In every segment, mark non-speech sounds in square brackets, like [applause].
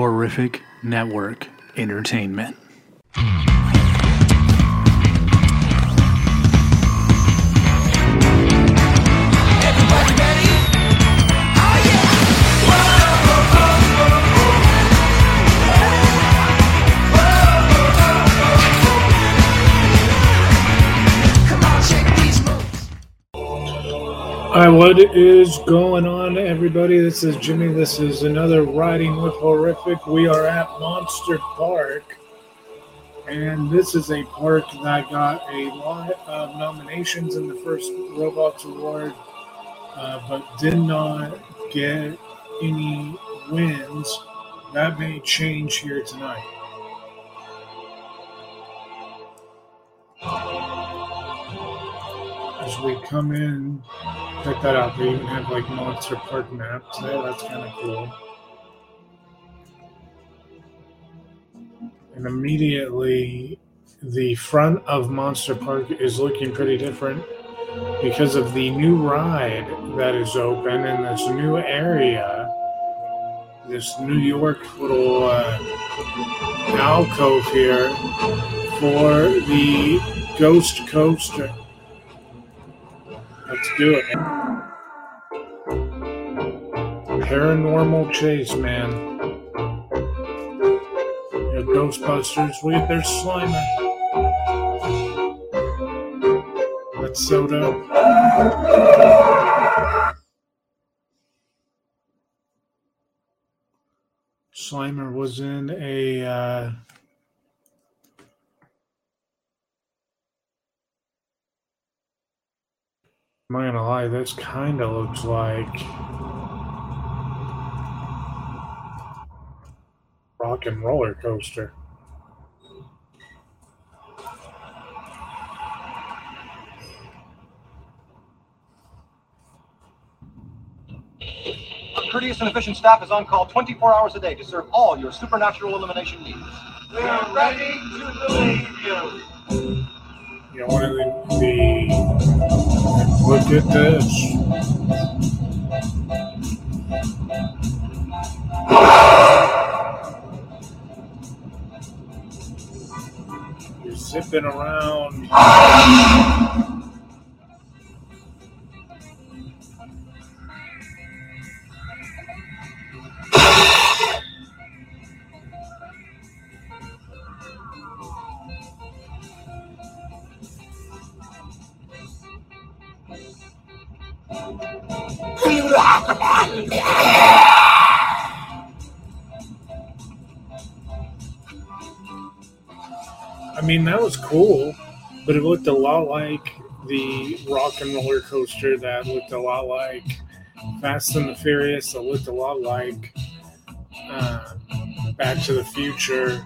Horrific Network Entertainment. Right, what is going on, everybody? This is Jimmy. This is another Riding with Horrific. We are at Monster Park, and this is a park that got a lot of nominations in the first Robots Award, uh, but did not get any wins. That may change here tonight. As we come in, check that out. They even have like Monster Park maps there. That's kind of cool. And immediately, the front of Monster Park is looking pretty different because of the new ride that is open in this new area. This New York little uh, alcove here for the Ghost Coaster. Let's do it. Paranormal chase, man. Yeah, Ghostbusters, at their Slimer. That's so dope. Slimer was in a uh, I'm not gonna lie, this kinda looks like rock and roller coaster. Our courteous and efficient staff is on call 24 hours a day to serve all your supernatural elimination needs. We're ready to believe you. You of the, the look at this. You're zipping around. Cool, but it looked a lot like the rock and roller coaster that looked a lot like Fast and the Furious, that looked a lot like uh, Back to the Future.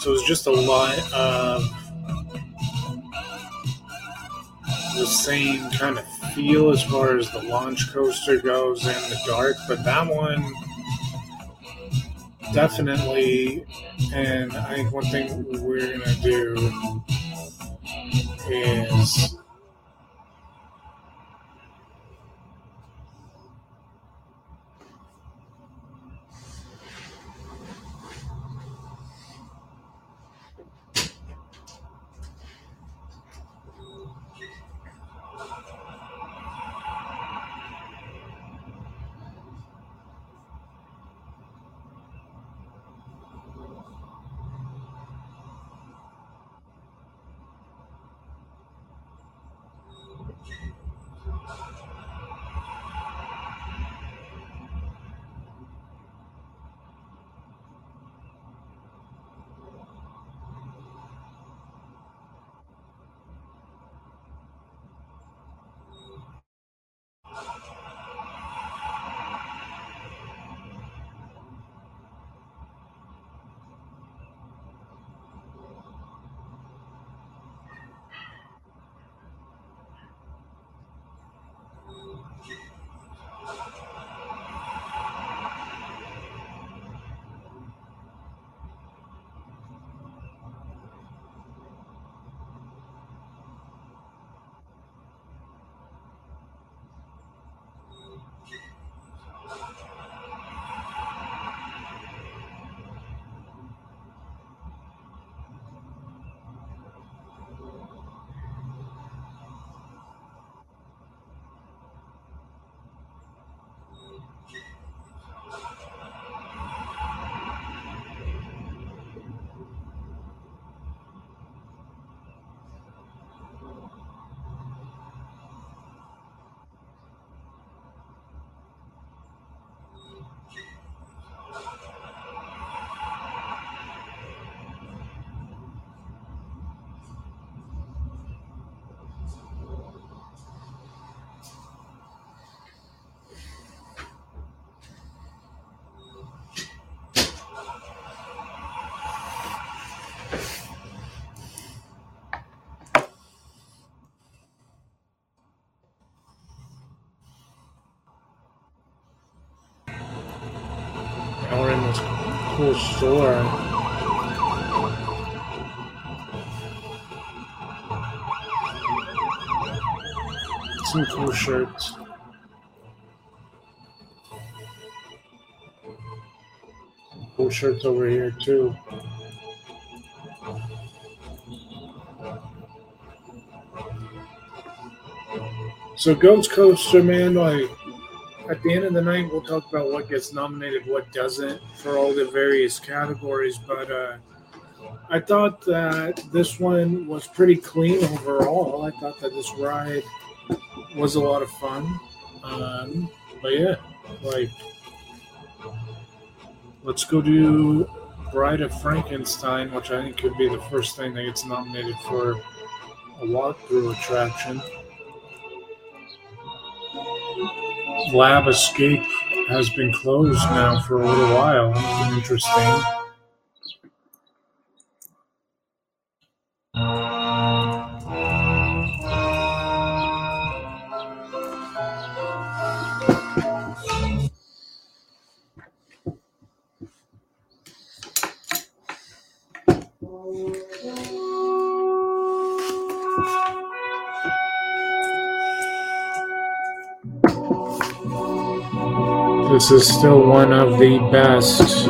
So it was just a lot of the same kind of feel as far as the launch coaster goes in the dark, but that one definitely. And i think one thing we're gonna do is cool store. Some cool shirts. Cool shirts over here too. So Ghost Coaster, man, like at the end of the night, we'll talk about what gets nominated, what doesn't, for all the various categories. But uh, I thought that this one was pretty clean overall. I thought that this ride was a lot of fun. Um, but yeah, like, let's go do Bride of Frankenstein, which I think could be the first thing that gets nominated for a walkthrough attraction. Lab Escape has been closed now for a little while. Interesting. Is still one of the best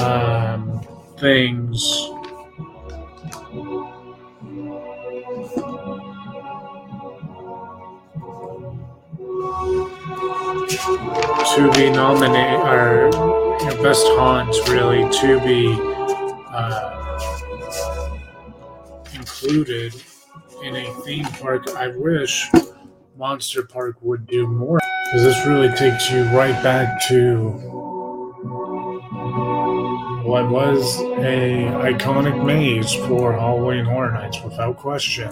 um, things. To be nominated, or you know, best haunts, really, to be uh, included in a theme park. I wish Monster Park would do more because this really takes you right back to what was a iconic maze for Halloween Horror Nights, without question.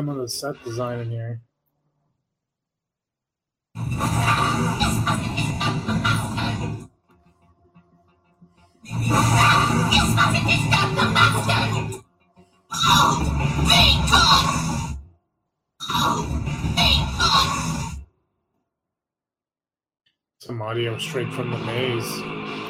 Some of the set design in here. Some audio straight from the maze.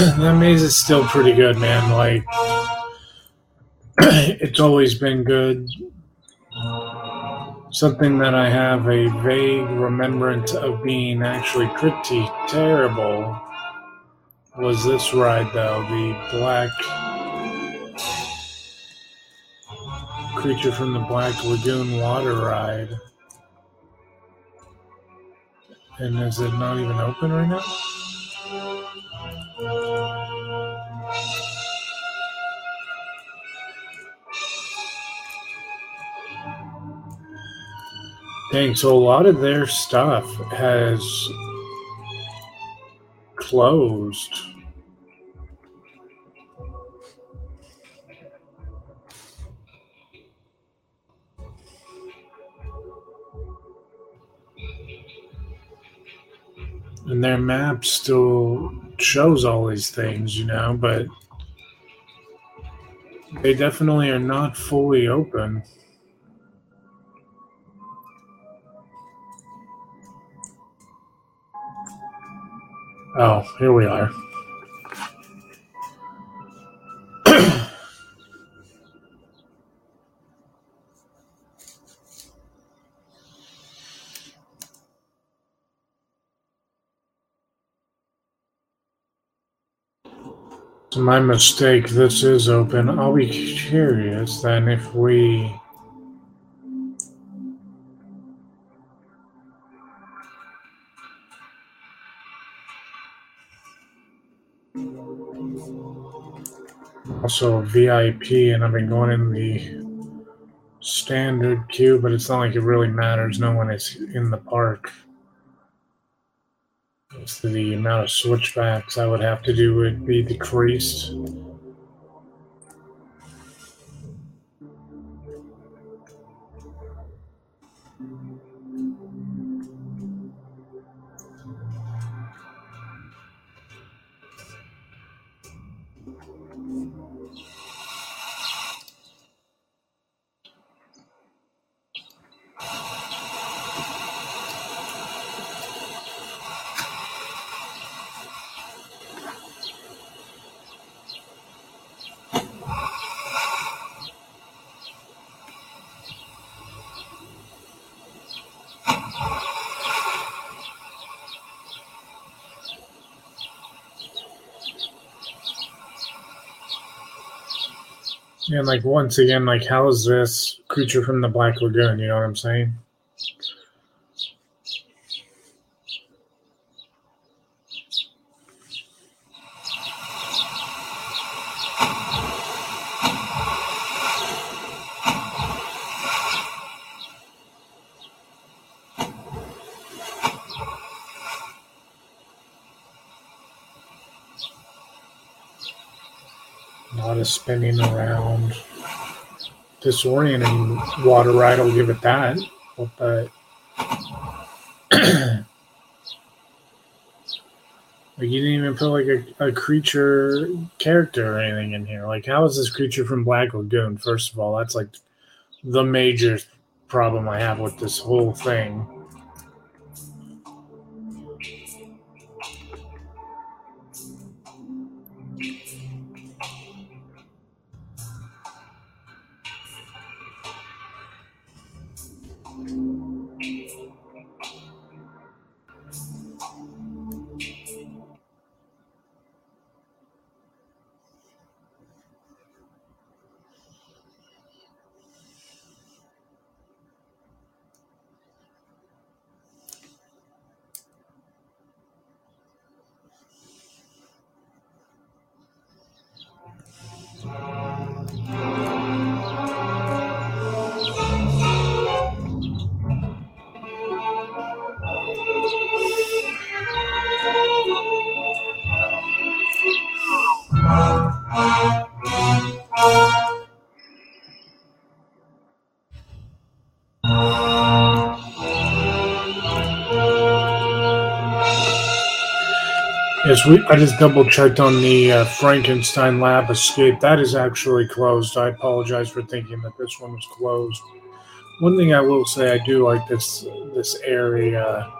that maze is still pretty good, man. Like, [clears throat] it's always been good. Something that I have a vague remembrance of being actually pretty terrible was this ride, though the Black Creature from the Black Lagoon water ride. And is it not even open right now? Dang, so a lot of their stuff has closed. And their map still shows all these things, you know, but they definitely are not fully open. Oh, here we are. My mistake. This is open. I'll be curious then if we. Also VIP, and I've been going in the standard queue, but it's not like it really matters. No one is in the park. So the amount of switchbacks I would have to do would be decreased. And like once again, like how is this creature from the Black Lagoon? You know what I'm saying? A lot of spinning around. Disorienting water ride, I'll give it that. But [clears throat] like you didn't even put like a, a creature character or anything in here. Like how is this creature from Black Lagoon? First of all, that's like the major problem I have with this whole thing. Yes, we. I just double checked on the uh, Frankenstein Lab Escape. That is actually closed. I apologize for thinking that this one was closed. One thing I will say, I do like this this area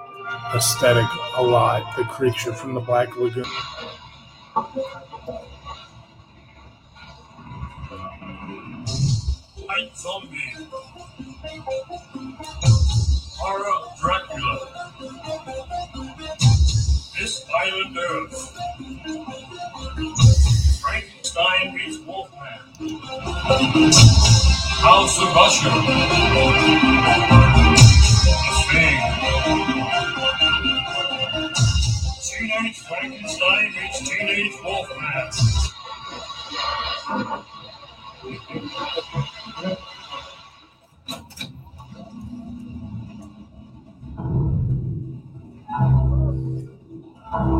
aesthetic a lot. The creature from the Black Lagoon. Night Zombie. Horror Dracula. This Island Earth. Frankenstein meets Wolfman. House of Usher. The. Teenage Frankenstein meets Teenage Wolfman. Oh.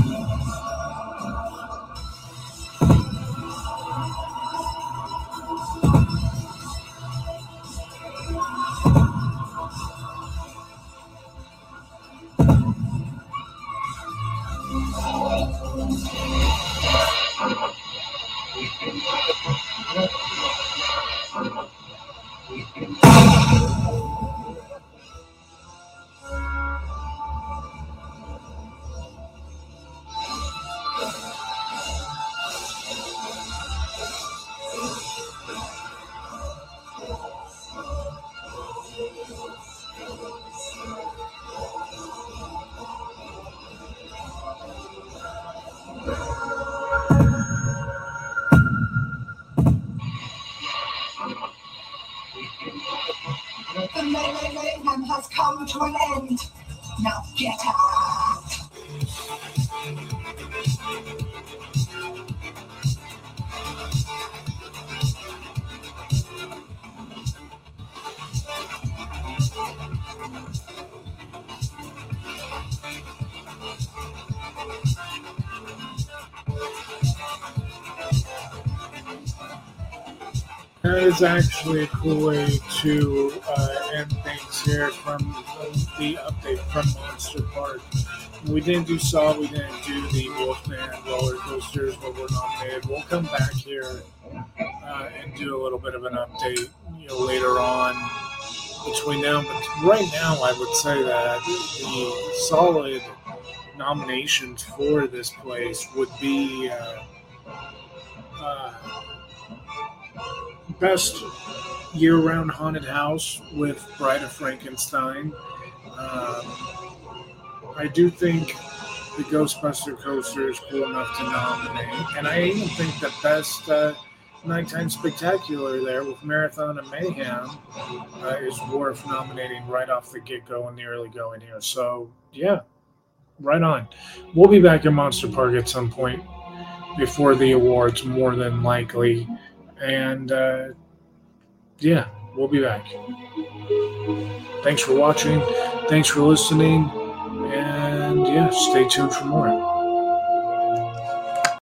That is actually a cool way to uh, end things here from the update from Monster Park. We didn't do Saw, we didn't do the Wolfman roller coasters, but we're nominated. We'll come back here uh, and do a little bit of an update you know, later on between now. But right now, I would say that the solid nominations for this place would be. Uh, uh, best year-round haunted house with Bride of Frankenstein. Um, I do think the Ghostbuster coaster is cool enough to nominate, and I even think the best uh, nighttime spectacular there with Marathon and Mayhem uh, is worth nominating right off the get-go in the early going here. So yeah, right on. We'll be back in Monster Park at some point before the awards, more than likely. And uh, yeah, we'll be back. Thanks for watching. Thanks for listening. And yeah, stay tuned for more.